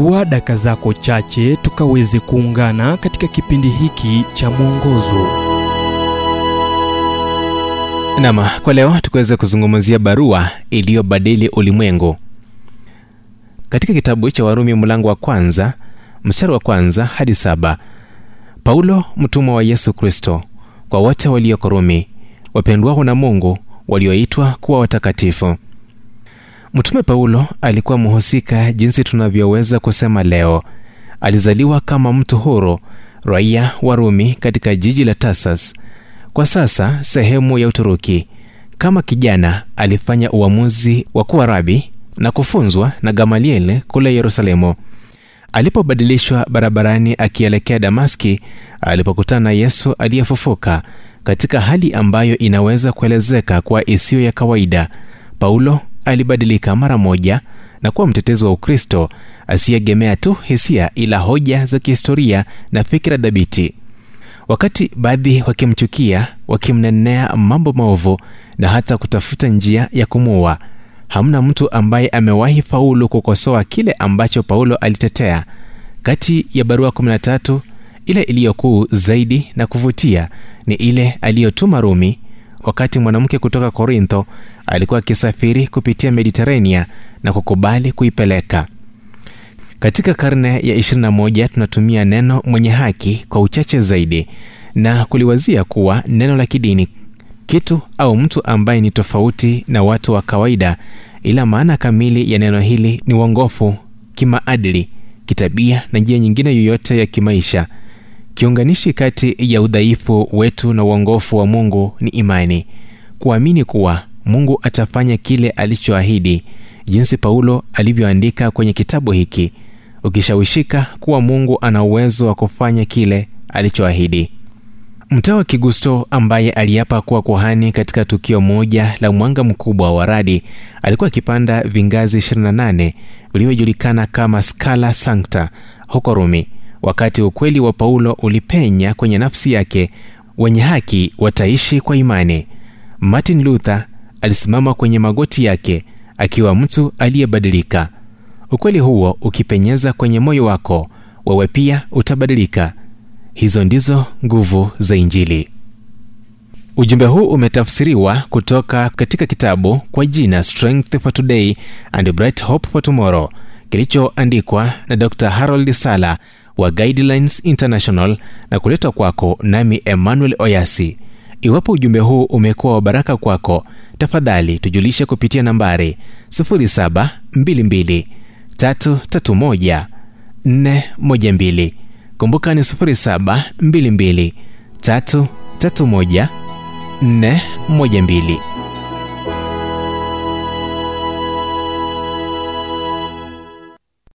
chukua daka zako chache tukaweze kuungana katika kipindi hiki cha mwongozo. Nam kwa leo tukaweze kuzungumzia barua iliyobadili ulimwengu. Katika kitabu cha warumi mlango wa kwanza mstari wa kwanza hadi saba paulo mtumwa wa yesu kristo kwa wote walioko rumi wapendwao na mungu walioitwa kuwa watakatifu mtume paulo alikuwa mhusika jinsi tunavyoweza kusema leo. Alizaliwa kama mtu huru raia wa rumi katika jiji la tasas kwa sasa sehemu ya uturuki. Kama kijana alifanya uamuzi wa kuwa rabi na kufunzwa na gamaliel kule yerusalemu. Alipobadilishwa barabarani akielekea damaski alipokutana na yesu aliyefufuka katika hali ambayo inaweza kuelezeka kuwa isiyo ya kawaida. Paulo alibadilika mara moja na kuwa mtetezi wa ukristo asiyeegemea tu hisia ila hoja za kihistoria na fikira dhabiti wakati baadhi wakimchukia wakimnenea mambo maovu na hata kutafuta njia ya kumuua hamna mtu ambaye amewahi faulu kukosoa kile ambacho paulo alitetea. Kati ya barua 13 ile iliyokuu zaidi na kuvutia ni ile aliyotuma rumi wakati mwanamke kutoka korintho alikuwa akisafiri kupitia mediterania na kukubali kuipeleka. Katika karne ya 21 tunatumia neno mwenye haki kwa uchache zaidi na kuliwazia kuwa neno la kidini kitu au mtu ambaye ni tofauti na watu wa kawaida ila maana kamili ya neno hili ni uongofu kimaadili kitabia na njia nyingine yoyote ya kimaisha kiunganishi kati ya udhaifu wetu na uongofu wa mungu ni imani. Kuamini kuwa mungu atafanya kile alichoahidi jinsi paulo alivyoandika kwenye kitabu hiki ukishawishika kuwa mungu ana uwezo wa kufanya kile alichoahidi. Mtawa kigusto ambaye aliapa kuwa kuhani katika tukio moja la mwanga mkubwa wa radi alikuwa akipanda vingazi 28 vilivyojulikana kama scala sancta huko rumi wakati ukweli wa paulo ulipenya kwenye nafsi yake wenye haki wataishi kwa imani. Martin luther alisimama kwenye magoti yake akiwa mtu aliyebadilika. Ukweli huo ukipenyeza kwenye moyo wako wewe pia utabadilika. Hizo ndizo nguvu za injili. Ujumbe huu umetafsiriwa kutoka katika kitabu kwa jina strength for today and bright hope for tomorrow kilichoandikwa na dr harold sala wa guidelines international na kuletwa kwako nami emmanuel oyasi. Iwapo ujumbe huu umekuwa wa baraka kwako tafadhali tujulishe kupitia nambari 722 331 412 kumbuka ni 722 331 412